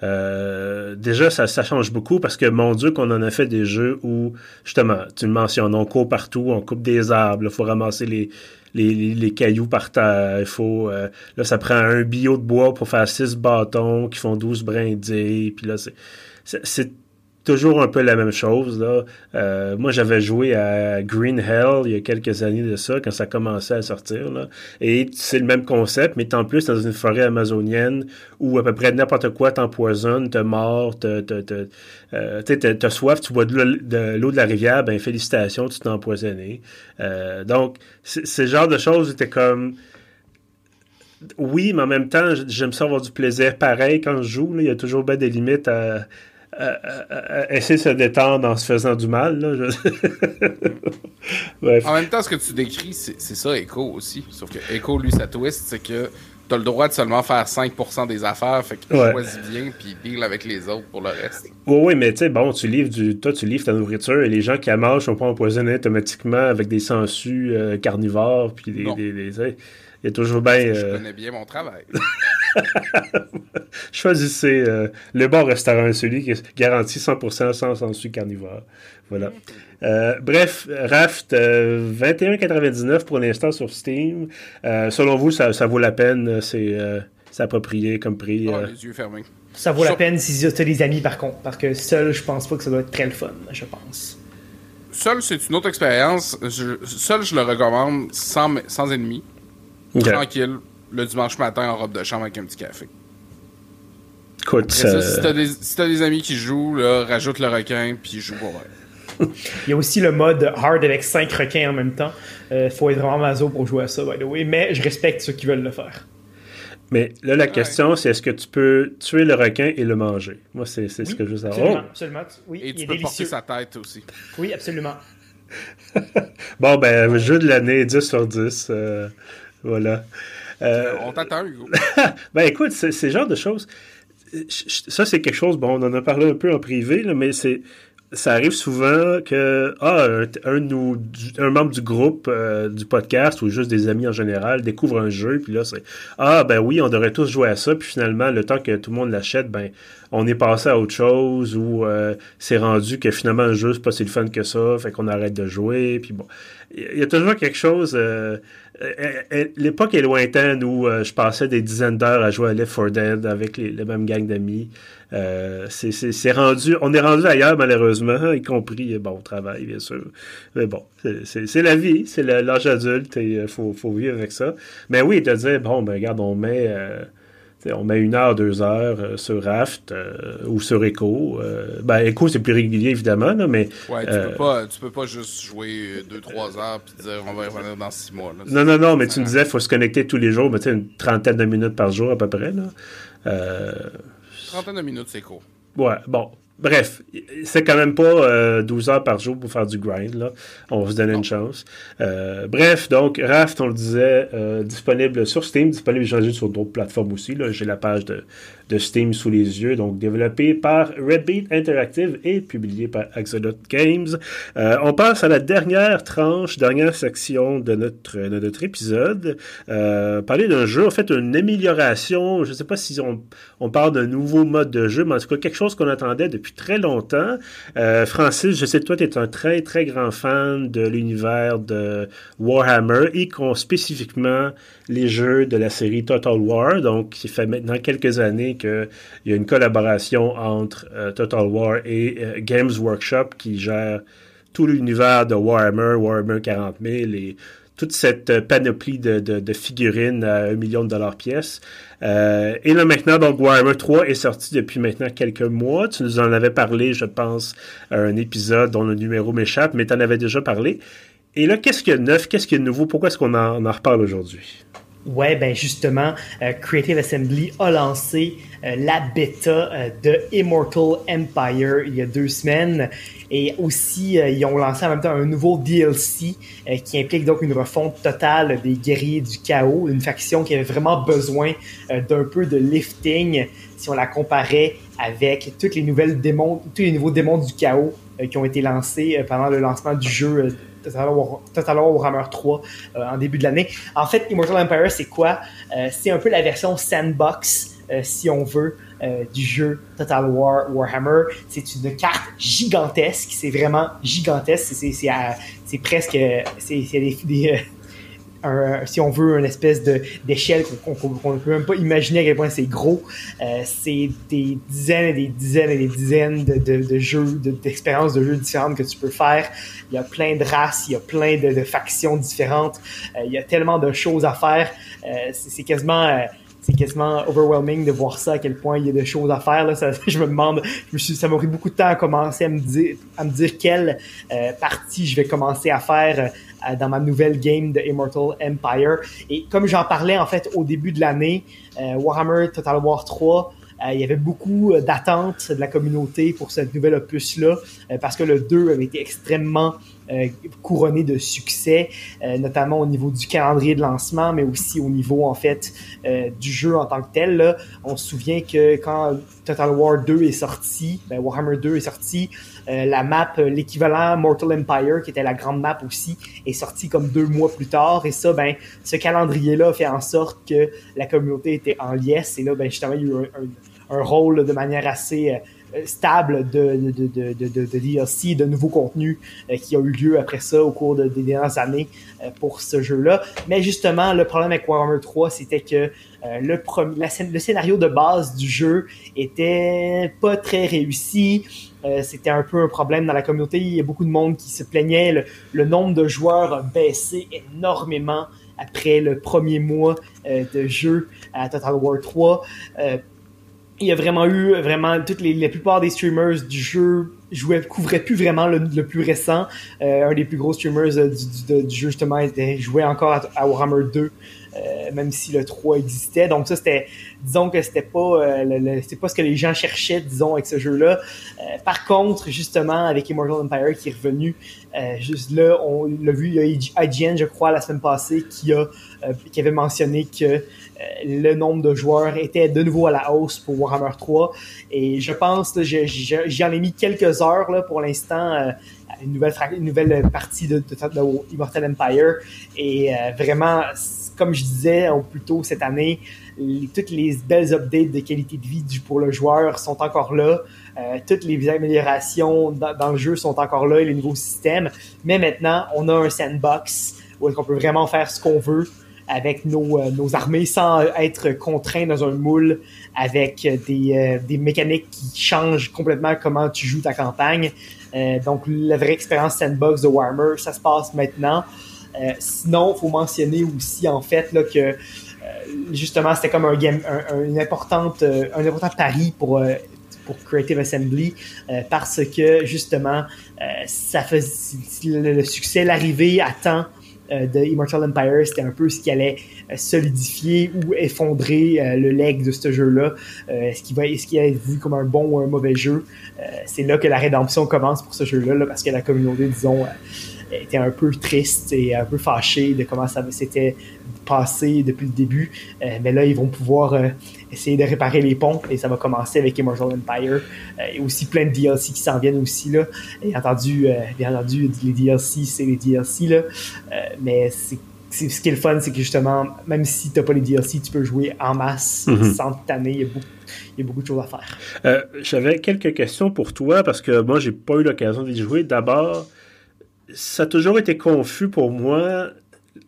A: euh, déjà, ça, change beaucoup parce que, mon Dieu, qu'on en a fait des jeux où, justement, tu le mentionnes, on court partout, on coupe des arbres, il faut ramasser les, les, les- cailloux par terre, il faut... euh, là, ça prend un billot de bois pour faire six bâtons qui font 12 brindilles, puis là, c'est- c'est toujours un peu la même chose. Là. Euh, moi, j'avais joué à Green Hell il y a quelques années de ça, quand ça commençait à sortir. Là. Et c'est le même concept, mais en plus dans une forêt amazonienne où à peu près n'importe quoi t'empoisonne, te mord, te, te, te, euh, soif, tu bois de l'eau de, la rivière, ben félicitations, tu t'es empoisonné. Euh, donc, le genre de choses où t'es comme... Oui, mais en même temps, j'aime ça avoir du plaisir pareil quand je joue. Il y a toujours des limites à essayer de se détendre en se faisant du mal. Là. Je-.
B: En même temps, ce que tu décris, c'est ça, Echo aussi. Sauf que Echo, lui, sa twist, c'est que t'as le droit de seulement faire 5% des affaires, fait que
A: Ouais.
B: choisis bien, puis deal avec les autres pour le reste.
A: Oui, oui, mais tu sais, bon, tu livres du. Toi, tu livres ta nourriture et les gens qui la mangent sont pas empoisonnés automatiquement avec des sangsues euh, carnivores. Puis des, il y a toujours bien.
B: Je
A: euh,
B: connais bien mon travail.
A: choisissez euh, le bon restaurant, celui qui est garanti 100% sans sangsues carnivores. Voilà. Euh, bref, Raft, euh, 21,99 pour l'instant sur Steam. Euh, selon vous, ça, ça vaut la peine? C'est euh, c'est approprié comme prix?
B: Oh,
A: euh?
B: les yeux fermés.
C: Ça vaut la peine si tu as des amis par contre, parce que seul, je pense pas que ça doit être très le fun, je pense.
B: Seul, c'est une autre expérience. Je- Seul, je le recommande sans, sans ennemis. Tranquille. Le dimanche matin en robe de chambre avec un petit café.
A: Écoute,
B: Après ça,
A: euh,
B: si t'as des, si des amis qui jouent, là, rajoute le requin, puis joue pour vrai.
C: Il y a aussi le mode hard avec 5 requins en même temps. Euh, faut être vraiment maso pour jouer à ça, by the way, mais je respecte ceux qui veulent le faire.
A: Mais là, la question, c'est est-ce que tu peux tuer le requin et le manger? Moi, c'est c'est ce que je veux savoir.
C: Absolument,
A: Oh!
C: absolument. Oui,
B: Et
C: il
B: tu
C: est
B: peux
C: délicieux.
B: porter sa tête aussi.
C: Oui, absolument.
A: Bon, ben, jeu de l'année, 10 sur 10. euh, voilà. Euh,
B: On t'attend, Hugo.
A: ben, écoute, c'est le genre de choses. Ça, c'est quelque chose, bon, on en a parlé un peu en privé, là, mais c'est. Ça arrive souvent que ah, un, du- un membre du groupe euh, du podcast ou juste des amis en général découvre un jeu, puis là, c'est Ah, ben oui, on devrait tous jouer à ça, puis finalement, le temps que tout le monde l'achète, ben, on est passé à autre chose ou euh, c'est rendu que finalement, un jeu, c'est pas si le fun que ça, fait qu'on arrête de jouer, puis bon. Il y a toujours quelque chose. euh, L'époque est lointaine où euh, je passais des dizaines d'heures à jouer à Left 4 Dead avec les, mêmes gangs d'amis. Euh, c'est- rendu, on est rendu ailleurs malheureusement, y compris bon au travail bien sûr. Mais bon, c'est- la vie, c'est l'âge adulte et il faut, faut vivre avec ça. Mais oui, te dire bon ben regarde, on met, euh, on met une heure, deux heures euh, sur Raft euh, ou sur Echo. Euh, ben, Echo, c'est plus régulier, évidemment, mais...
B: Ouais, tu, peux pas, tu peux pas juste jouer deux, trois heures puis dire on va revenir dans six mois.
A: Non, non, non, mais tu me disais, il faut se connecter tous les jours, mais une trentaine de minutes par jour à peu près. Là.
B: Trentaine de minutes, c'est court.
A: Ouais, bon. Bref, c'est quand même pas 12 heures par jour pour faire du grind. Là. On va se donner une chance. bref, donc, Raft, on le disait, disponible sur Steam, disponible, j'imagine, sur d'autres plateformes aussi. J'ai la page de, de Steam sous les yeux, donc développé par Redbeat Interactive et publié par Axolot Games. Euh, on passe à la dernière tranche, dernière section de notre, de notre épisode. Euh, parler d'un jeu, en fait, une amélioration. Je ne sais pas si on, on parle d'un nouveau mode de jeu, mais en tout cas, quelque chose qu'on attendait depuis très longtemps. Euh, Francis, je sais que toi, tu es un très, très grand fan de l'univers de Warhammer et qu'on spécifiquement les jeux de la série Total War. Donc, il fait maintenant quelques années qu'il y a une collaboration entre euh, Total War et euh, Games Workshop qui gère tout l'univers de Warhammer, Warhammer 40 000 et toute cette panoplie de, figurines à un million de dollars pièce. Euh, et là maintenant, donc Warhammer 3 est sorti depuis maintenant quelques mois. Tu nous en avais parlé, je pense, à un épisode dont le numéro m'échappe, mais tu en avais déjà parlé. Et là, qu'est-ce qu'il y a de neuf? Qu'est-ce qu'il y a de nouveau? Pourquoi est-ce qu'on en reparle aujourd'hui?
C: Ouais, ben justement, euh, Creative Assembly a lancé euh, la bêta euh, de Immortal Empire il y a deux semaines. Et aussi, ils ont lancé en même temps un nouveau DLC qui implique donc une refonte totale des guerriers du chaos, une faction qui avait vraiment besoin d'un peu de lifting si on la comparait avec toutes les nouvelles démons, tous les nouveaux démons du chaos qui ont été lancés pendant le lancement du jeu Total War Warhammer 3 euh, en début de l'année. En fait, Immortal Empire, c'est quoi? Euh, c'est un peu la version sandbox, euh, si on veut, du jeu Total War Warhammer. C'est une carte gigantesque, c'est vraiment gigantesque. C'est presque... C'est des, si on veut, une espèce de, d'échelle qu'on ne peut même pas imaginer à quel point c'est gros. Euh, c'est des dizaines et des dizaines et des dizaines de, de, de jeux, d'expériences de, jeux différentes que tu peux faire. Il y a plein de races, il y a plein de, factions différentes. Euh, il y a tellement de choses à faire. Euh, c'est, quasiment c'est quasiment overwhelming de voir ça, à quel point il y a de choses à faire. Là. Ça, je me demande, je me suis, ça m'a pris beaucoup de temps à commencer à me dire, à me dire quelle euh, partie je vais commencer à faire euh, dans ma nouvelle game de Immortal Empire. Et comme j'en parlais en fait au début de l'année, euh, Warhammer Total War 3 il y avait beaucoup d'attentes de la communauté pour cette nouvelle opus-là, parce que le 2 avait été extrêmement euh, couronné de succès, euh, notamment au niveau du calendrier de lancement, mais aussi au niveau en fait euh, du jeu en tant que tel. On se souvient que quand Total War 2 est sorti, ben, Warhammer 2 est sorti, la map, l'équivalent Mortal Empire, qui était la grande map aussi, est sorti comme deux mois plus tard. Et ça, ben, ce calendrier-là fait en sorte que la communauté était en liesse. Et là, ben, justement, il y a eu un rôle de manière assez stable de, de, de, de, de DLC, de nouveaux contenus euh, qui ont eu lieu après ça au cours des dernières années euh, pour ce jeu-là. Mais justement, le problème avec Warhammer 3, c'était que euh, le, premier, le scénario de base du jeu était pas très réussi. c'était un peu un problème dans la communauté. Il y a beaucoup de monde qui se plaignait. Le, le nombre de joueurs a baissé énormément après le premier mois de jeu à Total War 3 il y a vraiment eu vraiment toutes les la plupart des streamers du jeu jouaient couvraient plus vraiment le, plus récent. Euh, un des plus gros streamers euh, du, du, jeu justement était jouait encore à, Warhammer 2 euh, même si le 3 existait donc ça c'était disons que c'était pas c'était pas ce que les gens cherchaient disons avec ce jeu là par contre justement avec Immortal Empire qui est revenu juste là on l'a vu il y a IGN je crois la semaine passée qui a qui avait mentionné que euh, le nombre de joueurs était de nouveau à la hausse pour Warhammer 3. Et je pense, j'en ai mis quelques heures là, pour l'instant, euh, une, nouvelle, une nouvelle partie de, de, Immortal Empire. Et euh, vraiment, comme je disais plus tôt cette année, toutes les belles updates de qualité de vie pour le joueur sont encore là. toutes les améliorations dans, le jeu sont encore là et les nouveaux systèmes. Mais maintenant, on a un sandbox où on peut vraiment faire ce qu'on veut avec nos, euh, armées sans être contraint dans un moule avec des, euh, des, mécaniques qui changent complètement comment tu joues ta campagne. Euh, donc la vraie expérience sandbox de Warhammer, ça se passe maintenant. Sinon, faut mentionner aussi en fait là, que justement, c'était comme un game, un, une importante, un important pari pour pour Creative Assembly parce que justement ça fait le, succès l'arrivée à temps de Immortal Empire c'était un peu ce qui allait solidifier ou effondrer le leg de ce jeu-là. est-ce qu'il va, est-ce qu'il est vu comme un bon ou un mauvais jeu C'est là que la rédemption commence pour ce jeu-là, parce que la communauté, disons, était un peu triste et un peu fâché de comment ça s'était passé depuis le début. Euh, mais là, ils vont pouvoir euh, essayer de réparer les ponts et ça va commencer avec Immortal Empire. Euh, et aussi plein de DLC qui s'en viennent aussi. Là. Et entendu, bien entendu, les DLC, c'est les DLC. Là. mais c'est ce qui est le fun, c'est que justement, même si tu n'as pas les DLC, tu peux jouer en masse mhm. sans t'anner. Il y a beaucoup il y a beaucoup de choses à faire.
A: J'avais quelques questions pour toi parce que moi, j'ai pas eu l'occasion d'y jouer. D'abord, ça a toujours été confus pour moi.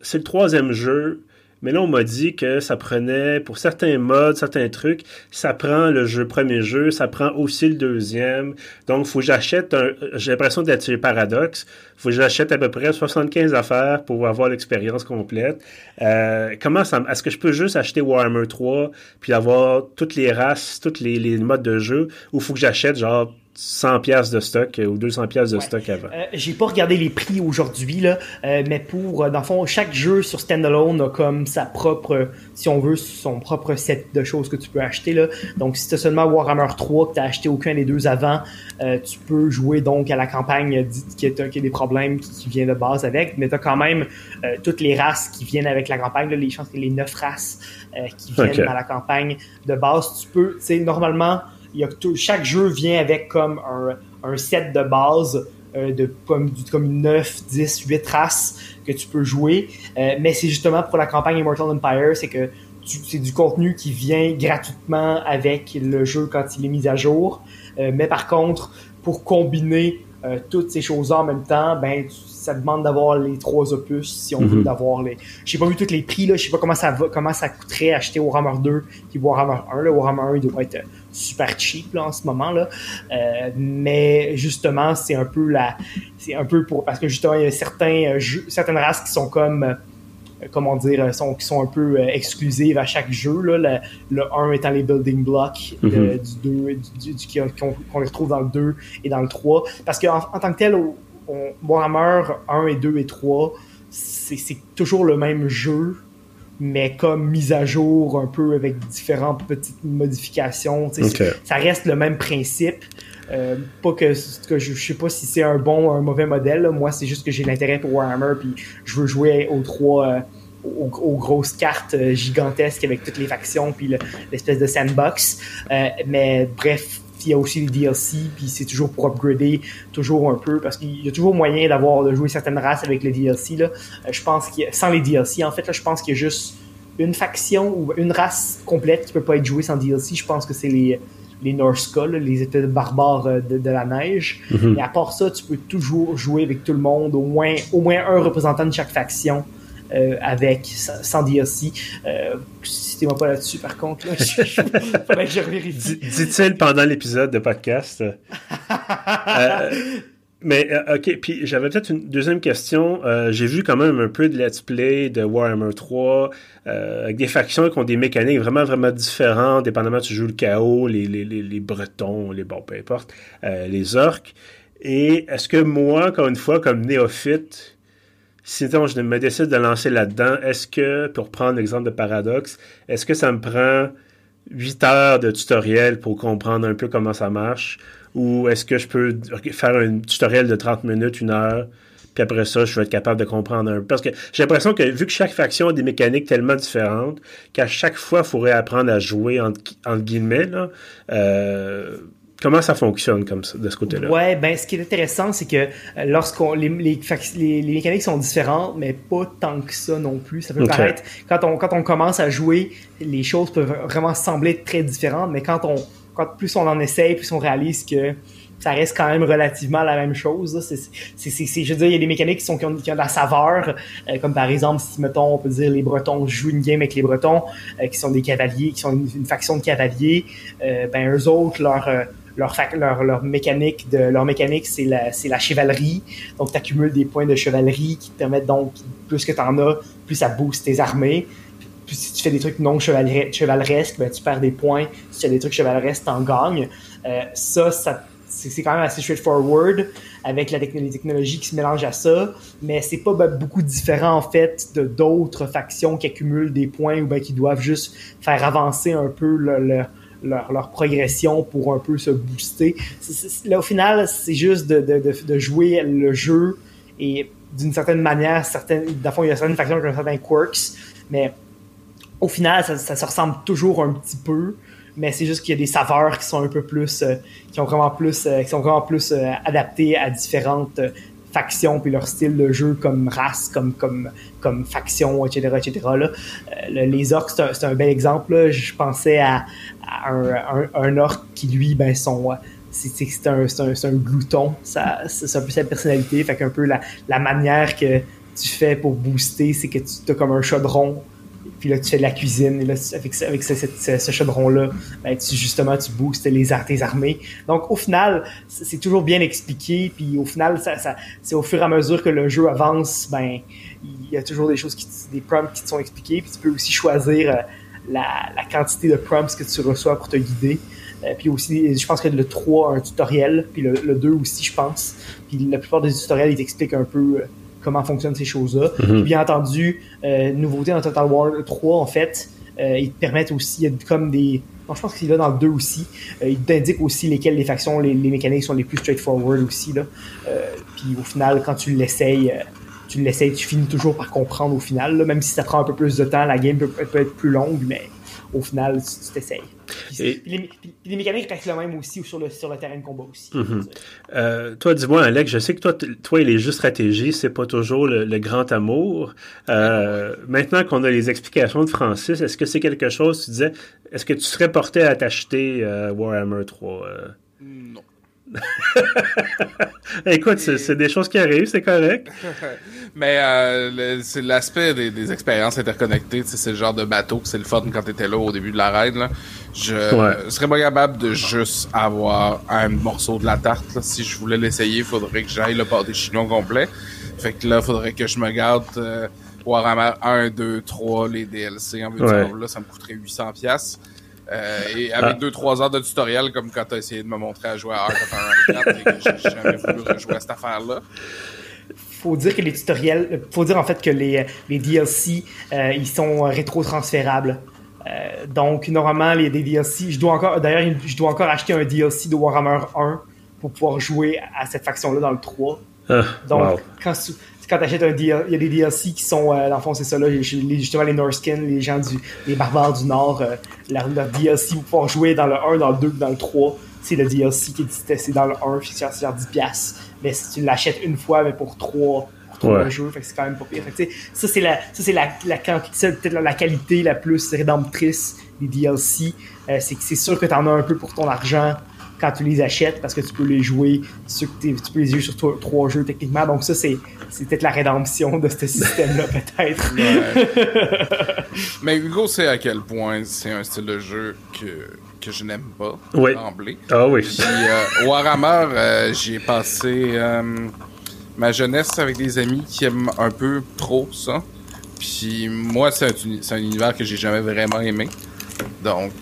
A: C'est le troisième jeu, mais là, on m'a dit que ça prenait, pour certains modes, certains trucs, ça prend le jeu premier jeu, ça prend aussi le deuxième. Donc, faut que j'achète un, j'ai l'impression d'être chez Paradox, faut que j'achète à peu près 75 affaires pour avoir l'expérience complète. Euh, comment ça, est-ce que je peux juste acheter Warhammer 3 puis avoir toutes les races, tous les, les modes de jeu, ou faut que j'achète genre 100 pièces de stock euh, ou 200 pièces de stock avant?
C: Euh, j'ai pas regardé les prix aujourd'hui là, euh, mais pour dans le fond chaque jeu sur standalone a comme sa propre si on veut son propre set de choses que tu peux acheter là. Donc si tu as seulement Warhammer 3 que tu acheté aucun des deux avant, tu peux jouer donc à la campagne qui, est, qui a des problèmes qui, qui vient de base avec, mais tu as quand même toutes les races qui viennent avec la campagne là, les chances que les neuf races qui viennent à la campagne de base, tu peux, tu sais normalement chaque jeu vient avec comme un, set de base euh, de comme, comme 9, 10, 8 races que tu peux jouer. Euh, mais c'est justement pour la campagne Immortal Empire, c'est que c'est du contenu qui vient gratuitement avec le jeu quand il est mis à jour. Euh, mais par contre, pour combiner toutes ces choses-là en même temps, ben ça demande d'avoir les trois opus si on veut mhm. d'avoir les. J'ai pas vu tous les prix là, je sais pas comment ça va, comment ça coûterait acheter Warhammer 2 puis Warhammer 1. Le Warhammer 1 il doit être super cheap là, en ce moment là. Euh, mais justement, c'est un peu la, c'est un peu pour parce que justement il y a certains euh, certaines races qui sont comme euh, comment dire, sont, qui sont un peu exclusives à chaque jeu. Là. Le, 1 étant les building blocks mm-hmm. du 2, du, qu'on les retrouve dans le 2 et dans le 3. Parce qu'en en tant que tel, Warhammer 1 et 2 et 3, c'est toujours le même jeu, mais comme mise à jour un peu avec différentes petites modifications. Ça reste le même principe. Euh, pas que, que je, sais pas si c'est un bon ou un mauvais modèle. Moi, c'est juste que j'ai l'intérêt pour Warhammer, puis je veux jouer aux trois, euh, aux, grosses cartes euh, gigantesques avec toutes les factions, puis l'espèce de sandbox. mais bref, il y a aussi les DLC, puis c'est toujours pour upgrader toujours un peu, parce qu'il y a toujours moyen d'avoir de jouer certaines races avec les DLC. Je pense sans les DLC, en fait, je pense qu'il y a juste une faction ou une race complète qui peut pas être jouée sans DLC. Je pense que c'est les les Norska, les États barbares euh, de, la neige. Mm-hmm. Et à part ça, tu peux toujours jouer avec tout le monde, au moins, au moins un représentant de chaque faction. Euh, avec sans DLC. Euh, Citez-moi pas là-dessus, par contre. Là, faudrait que je.
A: Dit-il pendant l'épisode de podcast. Euh, mais ok, puis j'avais peut-être une deuxième question. J'ai vu quand même un peu de let's play de Warhammer 3 avec des factions qui ont des mécaniques vraiment vraiment différentes, dépendamment tu joues le chaos, les, les, les, les bretons, les bon peu importe, les orques. Et est-ce que moi, encore une fois, comme néophyte, si je me décide de lancer là-dedans, est-ce que, pour prendre l'exemple de Paradox, est-ce que ça me prend 8 heures de tutoriel pour comprendre un peu comment ça marche? Ou est-ce que je peux faire un tutoriel de 30 minutes, une heure, puis après ça, je vais être capable de comprendre un peu. Parce que j'ai l'impression que vu que chaque faction a des mécaniques tellement différentes, qu'à chaque fois, il faudrait apprendre à jouer, entre, guillemets, là, euh, Comment ça fonctionne comme ça, de ce côté-là?
C: Ouais, ben ce qui est intéressant, c'est que euh, lorsqu'on les, les, les, mécaniques sont différentes, mais pas tant que ça non plus. Ça peut paraître quand on quand on commence à jouer, les choses peuvent vraiment sembler très différentes, mais quand on quand plus on en essaye, plus on réalise que ça reste quand même relativement la même chose. C'est, je veux dire, il y a des mécaniques qui, sont, qui, ont, de la saveur, euh, comme par exemple, si, mettons, on peut dire les Bretons jouent une game avec les Bretons, euh, qui sont des cavaliers, qui sont une, faction de cavaliers, ben eux autres, leur leur, leur, leur mécanique de leur mécanique c'est la la chevalerie donc tu accumules des points de chevalerie qui te permettent donc plus que tu en as plus ça booste tes armées si tu fais des trucs non chevaleresques, ben, tu perds des points. Si tu fais des trucs chevaleresques, t'en gagnes. Euh, ça, ça c'est quand même assez straightforward avec la technologie qui se mélange à ça, mais c'est pas ben, beaucoup différent en fait de d'autres factions qui accumulent des points ou ben, qui doivent juste faire avancer un peu leur, progression pour un peu se booster. là, au final, c'est juste de, jouer le jeu et d'une certaine manière, certaines, il y a certaines factions qui ont certains quirks, mais au final, ça, se ressemble toujours un petit peu mais c'est juste qu'il y a des saveurs qui sont un peu plus, euh, qui ont vraiment plus, euh, qui sont vraiment plus euh, adaptées à différentes factions puis leur style de jeu comme race, comme comme comme faction, etc., etc. Là. les orques, c'est un, bel exemple. Je pensais à, un, un, orc qui lui, ben son c'est un, un, un, glouton. C'est un peu sa personnalité. Fait qu'un peu la, la manière que tu fais pour booster, c'est que tu as comme un chaudron puis là, tu fais de la cuisine, et là, avec, avec ce, ce, chaudron-là, ben, tu, justement, tu boostes les, tes armées. Donc, au final, c'est toujours bien expliqué, puis au final, ça, c'est au fur et à mesure que le jeu avance, ben, il y a toujours des choses, des prompts qui te sont expliqués, puis tu peux aussi choisir euh, la, la, quantité de prompts que tu reçois pour te guider. Euh, puis aussi, je pense que le 3 a un tutoriel, puis le, le 2 aussi, je pense. Puis la plupart des tutoriels, ils t'expliquent un peu euh, comment fonctionnent ces choses-là. Mhm. Bien entendu, euh, nouveauté dans Total War 3, en fait, euh, ils te permettent aussi, il y a comme des... je pense qu'il est là dans le 2 aussi. Euh, il t'indique aussi lesquelles les factions, les, mécaniques sont les plus straightforward aussi. Là. Euh, puis au final, quand tu l'essayes, tu l'essayes, tu finis toujours par comprendre au final. Là, même si ça prend un peu plus de temps, la game peut, peut être plus longue, mais au final, tu t'essayes. Les, les, mécaniques restent les mêmes aussi sur le, sur le terrain de combat aussi.
A: Mhm. Euh, toi, dis-moi, Alex, je sais que toi, toi et les jeux stratégie, c'est pas toujours le, grand amour. Euh, maintenant qu'on a les explications de Francis, est-ce que c'est quelque chose, tu disais, est-ce que tu serais porté à t'acheter euh, Warhammer 3
B: Non.
A: Écoute, c'est des choses qui arrivent, c'est correct.
B: Mais euh, c'est l'aspect des, expériences interconnectées. C'est le genre de bateau que c'est le fun quand t'étais là au début de la raid. Là. Je serais pas capable de juste avoir un morceau de la tarte. Si je voulais l'essayer, il faudrait que j'aille le des chinois complet. Fait que là, il faudrait que je me garde euh, Warhammer 1, 2, 3, les DLC en vue là, ça me coûterait 800 pièces. Euh, et avec 2-3 ah. heures de tutoriel, comme quand t'as essayé de me montrer à jouer à Art of 4 et que j'ai jamais voulu rejouer à cette affaire-là
C: faut dire que les tutoriels, faut dire en fait que les, les DLC, euh, ils sont rétro-transférables. Euh, donc, normalement, les, DLC, je dois encore, d'ailleurs, je dois encore acheter un DLC de Warhammer 1 pour pouvoir jouer à cette faction-là dans le 3. Ah, donc, quand, quand tu achètes un DLC, il y a des DLC qui sont, euh, dans le fond, c'est ça, là, justement, les Norskin, les gens du, les barbares du Nord, euh, leur, DLC pour pouvoir jouer dans le 1, dans le 2, dans le 3. C'est le DLC qui est c'est dans le 1, c'est genre 10$ mais si tu l'achètes une fois, mais pour trois, pour jeux, c'est quand même pas pire. ça, c'est la, ça, c'est la, la, peut-être la, qualité la plus rédemptrice des DLC. Euh, c'est que c'est sûr que tu en as un peu pour ton argent quand tu les achètes parce que tu peux les jouer, tu peux les jouer sur trois, jeux techniquement. Donc ça, c'est, c'est peut-être la rédemption de ce système-là, peut-être.
B: Mais Hugo sait à quel point c'est un style de jeu que que je n'aime pas
A: oui. Ah oui.
B: Puis euh, Warhammer, euh, j'ai passé euh, ma jeunesse avec des amis qui aiment un peu trop ça. Puis moi, c'est un, un, univers que j'ai jamais vraiment aimé. Donc,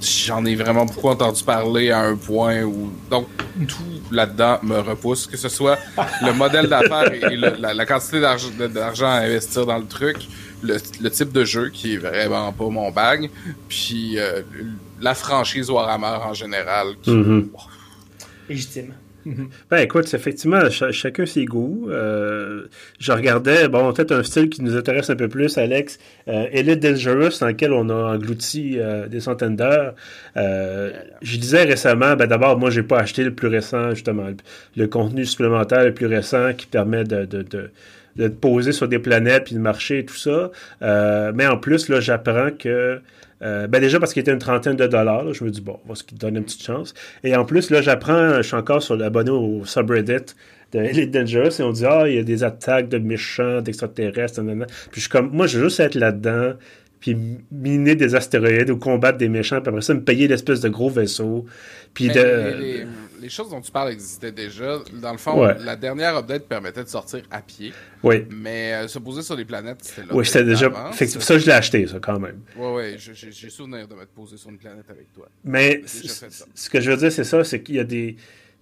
B: j'en ai vraiment beaucoup entendu parler à un point où donc tout là-dedans me repousse, que ce soit le modèle d'affaires et, la, la, quantité d'argent à investir dans le truc, le, type de jeu qui est vraiment pas mon bag, puis euh, la franchise Warhammer en général. Qui...
C: Mhm. Légitime.
A: Mhm. Ben écoute, effectivement, chacun ses goûts. Euh, je regardais, bon, peut-être un style qui nous intéresse un peu plus, Alex, euh, Elite Dangerous, dans lequel on a englouti des centaines d'heures. je disais récemment, ben d'abord, moi, j'ai pas acheté le plus récent, justement, le, contenu supplémentaire le plus récent qui permet de, de de te poser sur des planètes puis de marcher et tout ça. Euh, mais en plus, là, j'apprends que euh, ben déjà parce qu'il était une trentaine de dollars, je me dis bon, on va se donner une petite chance. Et en plus, là, j'apprends, je suis encore sur l'abonné au subreddit de Elite Dangerous et on dit ah, il y a des attaques de méchants, d'extraterrestres, Puis je suis comme moi, je veux juste être là-dedans, puis miner des astéroïdes ou combattre des méchants, puis après ça, me payer l'espèce de gros vaisseau. Puis de
B: les choses dont tu parles existaient déjà. Dans le fond, la dernière update permettait de sortir à pied.
A: Oui.
B: Mais euh, se poser sur les planètes, c'était là.
A: Oui, c'était déjà. ça, je l'ai acheté, ça, quand même.
B: Oui, oui, j'ai souvenir de me poser sur une planète avec toi.
A: Mais ce que je veux dire, c'est ça, c'est qu'il y a des.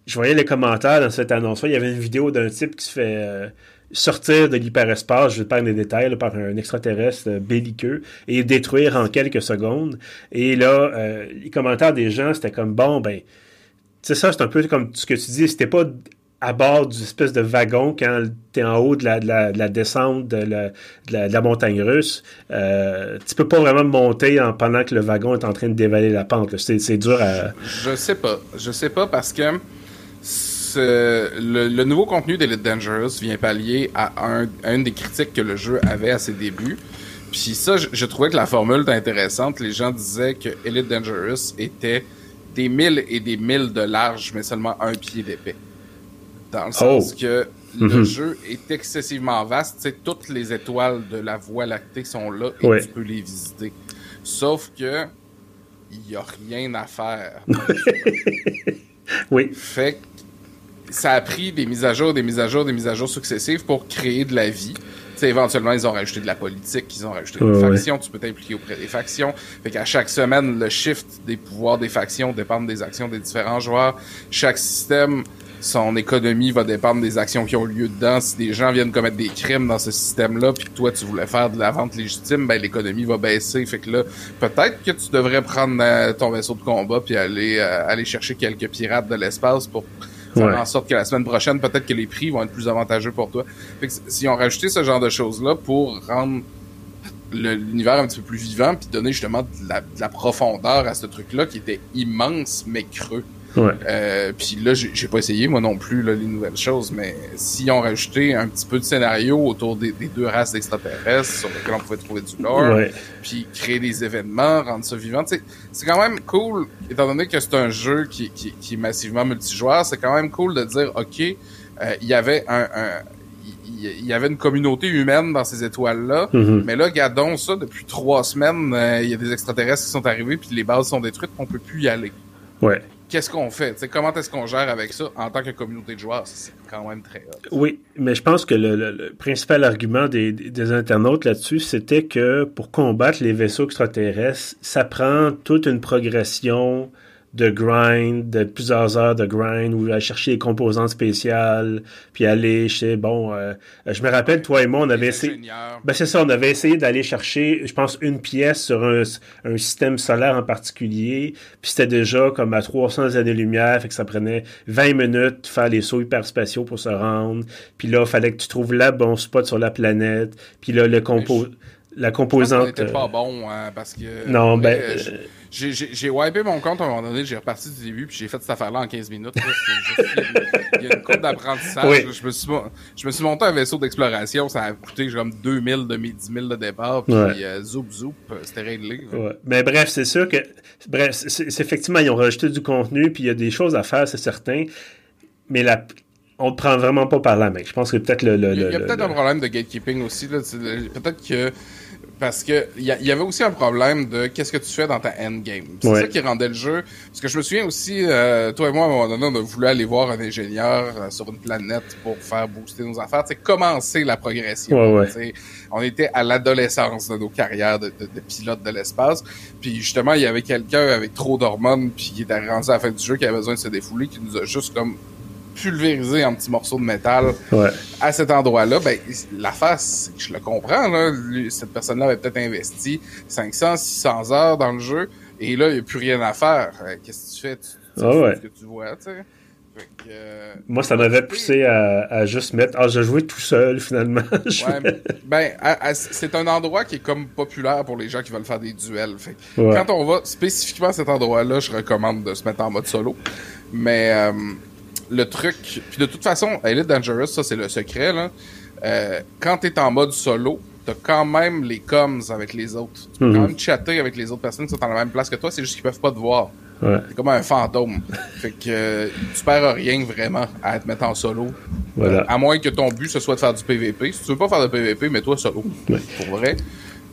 A: Je voyais les commentaires dans cette annonce-là. Il y avait une vidéo d'un type qui se fait. Euh, sortir de l'hyperespace, je vais te parler des détails, par un extraterrestre belliqueux et détruire en quelques secondes. Et là, euh, les commentaires des gens, c'était comme bon, ben, c'est ça, c'est un peu comme ce que tu dis, c'était pas à bord d'une espèce de wagon quand tu es en haut de la, de la, descente de la, montagne russe. Euh, tu peux pas vraiment monter en, pendant que le wagon est en train de dévaler la pente. C'est dur à.
B: Je sais pas. Je sais pas parce que le, nouveau contenu d'Elite Dangerous vient pallier à, un, une des critiques que le jeu avait à ses débuts. Puis ça, je, trouvais que la formule était intéressante. Les gens disaient que Elite Dangerous était des milles et des milles de large, mais seulement un pied d'épais. Dans le sens oh. que le mhm. jeu est excessivement vaste. toutes les étoiles de la Voie lactée sont là et tu peux les visiter. Sauf que il n'y a rien à faire.
A: oui.
B: Fait que ça a pris des mises à jour, des mises à jour, des mises à jour successives pour créer de la vie. T'sais, éventuellement, ils ont rajouté de la politique, ils ont rajouté des factions, tu peux t'impliquer auprès des factions. Fait qu'à chaque semaine, le shift des pouvoirs des factions dépend des actions des différents joueurs. Chaque système, son économie va dépendre des actions qui ont lieu dedans. Si des gens viennent commettre des crimes dans ce système-là, puis que toi, tu voulais faire de la vente légitime, ben l'économie va baisser. Fait que là, peut-être que tu devrais prendre euh, ton vaisseau de combat puis aller, euh, aller chercher quelques pirates de l'espace pour faire en sorte que la semaine prochaine, peut-être que les prix vont être plus avantageux pour toi. Fait que si on rajoutait ce genre de choses-là pour rendre l'univers un petit peu plus vivant, puis donner justement de la, de la profondeur à ce truc-là qui était immense mais creux. Euh, puis là, j'ai pas essayé moi non plus là, les nouvelles choses, mais si on rajouté un petit peu de scénario autour des, deux races d'extraterrestres sur lesquelles on pouvait trouver du lore, puis créer des événements, rendre ça vivant, c'est quand même cool, étant donné que c'est un jeu qui, qui, est massivement multijoueur, c'est quand même cool de dire, ok, euh, il y avait un, il y avait une communauté humaine dans ces étoiles-là. Mm-hmm. Mais là, gardons ça, depuis trois semaines, euh, il y a des extraterrestres qui sont arrivés, puis les bases sont détruites, on peut plus y aller.
A: Ouais
B: qu'est-ce qu'on fait? comment est-ce qu'on gère avec ça en tant que communauté de joueurs? C'est quand même très hot.
A: Oui, mais je pense que le, principal argument des, des internautes là-dessus, c'était que pour combattre les vaisseaux extraterrestres, ça prend toute une progression de grind, de plusieurs heures de grind, ou à chercher les composantes spéciales, puis aller chez, bon, euh, je me rappelle, toi et moi, on avait essayé, ben c'est ça, on avait essayé d'aller chercher, je pense, une pièce sur un, un système solaire en particulier, puis c'était déjà comme à 300 années-lumière, fait que ça prenait 20 minutes de faire les sauts hyperspatiaux pour se rendre, puis là, il fallait que tu trouves là bon spot sur la planète, puis là, le compo... La composante.
B: C'était pas bon, hein, parce que.
A: Non, ben.
B: J'ai wipé mon compte à un moment donné, j'ai reparti du début, puis j'ai fait cette affaire-là en 15 minutes. il y a une courbe d'apprentissage. Je, me suis, je me suis monté un vaisseau d'exploration, ça a coûté comme 2000 de mes 10 000 de départ, puis euh, zoup zoup, euh, c'était réglé.
A: Mais bref, c'est sûr que. Bref, c'est effectivement, ils ont rajouté du contenu, puis il y a des choses à faire, c'est certain. Mais la, on te prend vraiment pas par la main. Je pense que peut-être le,
B: Il y a, peut-être un problème de gatekeeping aussi. Peut-être que parce que il y, avait aussi un problème de qu'est-ce que tu fais dans ta endgame. C'est ça qui rendait le jeu. Parce que je me souviens aussi, euh, toi et moi, à un moment donné, on a voulu aller voir un ingénieur euh, sur une planète pour faire booster nos affaires. C'est commencer la progression. On était à l'adolescence de nos carrières de, de, de pilote de l'espace. Puis justement, il y avait quelqu'un avec trop d'hormones, puis qui était rendu à la fin du jeu, qui avait besoin de se défouler, qui nous a juste comme pulvérisé en petits morceaux de métal à cet endroit-là, ben, la face, je le comprends, là, cette personne-là avait peut-être investi 500, 600 heures dans le jeu, et là, il n'y a plus rien à faire. Euh, qu'est-ce que tu fais? Tu,
A: ah
B: ce que tu vois, tu sais. Euh,
A: Moi, ça m'avait poussé à, juste mettre. Ah, je jouais tout seul finalement.
B: ouais, ben, c'est un endroit qui est comme populaire pour les gens qui veulent faire des duels. Fait. Quand on va spécifiquement à cet endroit-là, je recommande de se mettre en mode solo. Mais euh, le truc. Puis de toute façon, Elite Dangerous, ça c'est le secret, là. Euh, quand t'es en mode solo, t'as quand même les coms avec les autres. Tu peux quand mhm. même chatter avec les autres personnes qui sont dans la même place que toi, c'est juste qu'ils peuvent pas te voir. Ouais. T'es comme un fantôme. fait que euh, tu perds rien vraiment à te mettre en solo.
A: Voilà.
B: à moins que ton but ce soit de faire du PVP. Si tu veux pas faire de PVP, mets-toi solo. Pour vrai.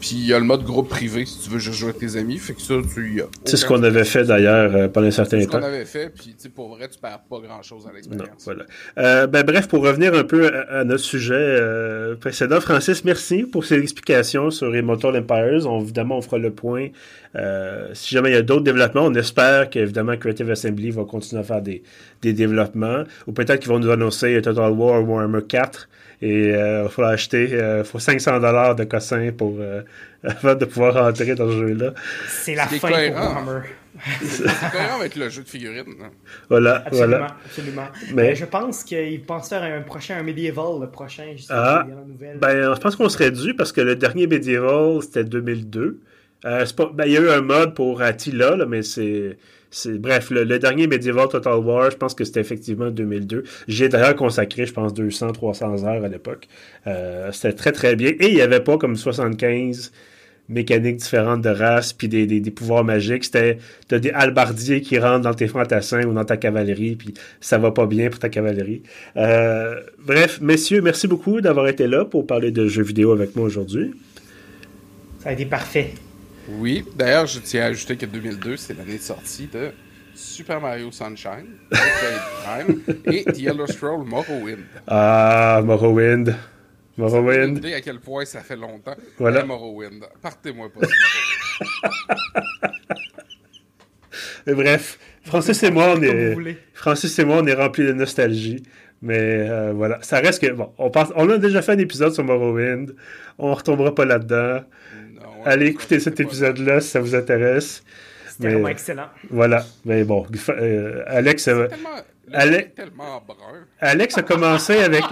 B: Puis il y a le mode groupe privé si tu veux juste jouer avec tes amis. Fait que ça, tu y as.
A: C'est ce qu'on avait fait d'ailleurs euh, pendant un certain
B: C'est ce
A: temps.
B: qu'on avait fait, puis tu sais, pour vrai, tu perds pas grand chose à l'expérience.
A: voilà. Euh, ben, bref, pour revenir un peu à, à notre sujet euh, précédent, Francis, merci pour ces explications sur Immortal Empires. On, évidemment, on fera le point. Euh, si jamais il y a d'autres développements, on espère qu'évidemment Creative Assembly va continuer à faire des, des développements. Ou peut-être qu'ils vont nous annoncer Total War ou Warhammer 4. Et euh, il faudra acheter euh, faut 500 dollars de cossin pour euh, avant de pouvoir rentrer dans ce jeu-là.
C: C'est la fin pour
B: cohérent.
C: Warhammer.
B: C'est cohérent avec le jeu de figurines. hein.
A: Voilà,
C: Absolument,
A: voilà.
C: absolument.
A: Mais-
C: Euh, je pense qu'ils pensent faire un prochain, un medieval, le prochain. Je sais
A: Ah,
C: pas, il y a la nouvelle.
A: Ben, je pense qu'on serait dû parce que le dernier Medieval, c'était 2002. Euh, ben, il y a eu un mode pour Attila, là, mais c'est. bref, le, dernier Medieval Total War, je pense que c'était effectivement 2002. J'ai d'ailleurs consacré, je pense, 200-300 heures à l'époque. Euh, c'était très très bien. Et il n'y avait pas comme 75 mécaniques différentes de race puis des, pouvoirs magiques. C'était t'as des halbardiers qui rentrent dans tes fantassins ou dans ta cavalerie, puis ça va pas bien pour ta cavalerie. Euh, bref, messieurs, merci beaucoup d'avoir été là pour parler de jeux vidéo avec moi aujourd'hui.
C: Ça a été parfait.
B: Oui, d'ailleurs, je tiens à ajouter que 2002, c'est l'année de sortie de Super Mario Sunshine, Prime et The Elder Scrolls Morrowind.
A: Ah, Morrowind. Morrowind.
B: idée à quel point ça fait longtemps.
A: Voilà.
B: Eh, Morrowind. Partez-moi pas ce Morrowind.
A: Mais bref, Francis et moi, on
C: vous
A: est. Francis et moi, on est remplis de nostalgie. Mais euh, voilà, ça reste que bon, on pense, on a déjà fait un épisode sur Morrowind. On retombera pas là-dedans. Allez écouter cet épisode-là si ça vous intéresse.
C: C'était vraiment excellent.
A: Voilà. Mais bon, euh, Alex, euh,
B: Tellement, tellement brun.
A: Alex a commencé avec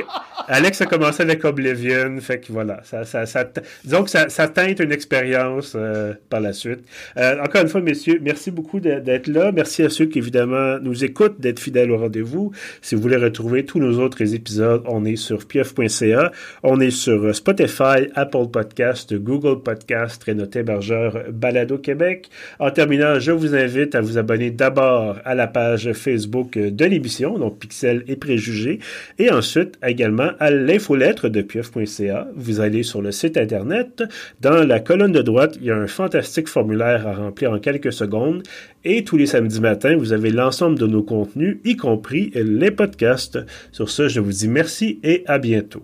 A: Alex a commencé avec Oblivion, fait que voilà, ça, ça, ça disons que ça, ça teinte une expérience euh, par la suite. Euh, encore une fois, messieurs, merci beaucoup d'être là. Merci à ceux qui évidemment nous écoutent, d'être fidèles au rendez-vous. Si vous voulez retrouver tous nos autres épisodes, on est sur pieuf.ca, on est sur euh, Spotify, Apple Podcast, Google Podcast et notre hébergeur Balado Québec. En terminant, je vous invite à vous abonner d'abord à la page Facebook de l'émission, donc Pixel et Préjugés, et ensuite également à l'infolettre de pieuf.ca. Vous allez sur le site internet. Dans la colonne de droite, il y a un fantastique formulaire à remplir en quelques secondes. Et tous les samedis matins, vous avez l'ensemble de nos contenus, y compris les podcasts. Sur ce, je vous dis merci et à bientôt.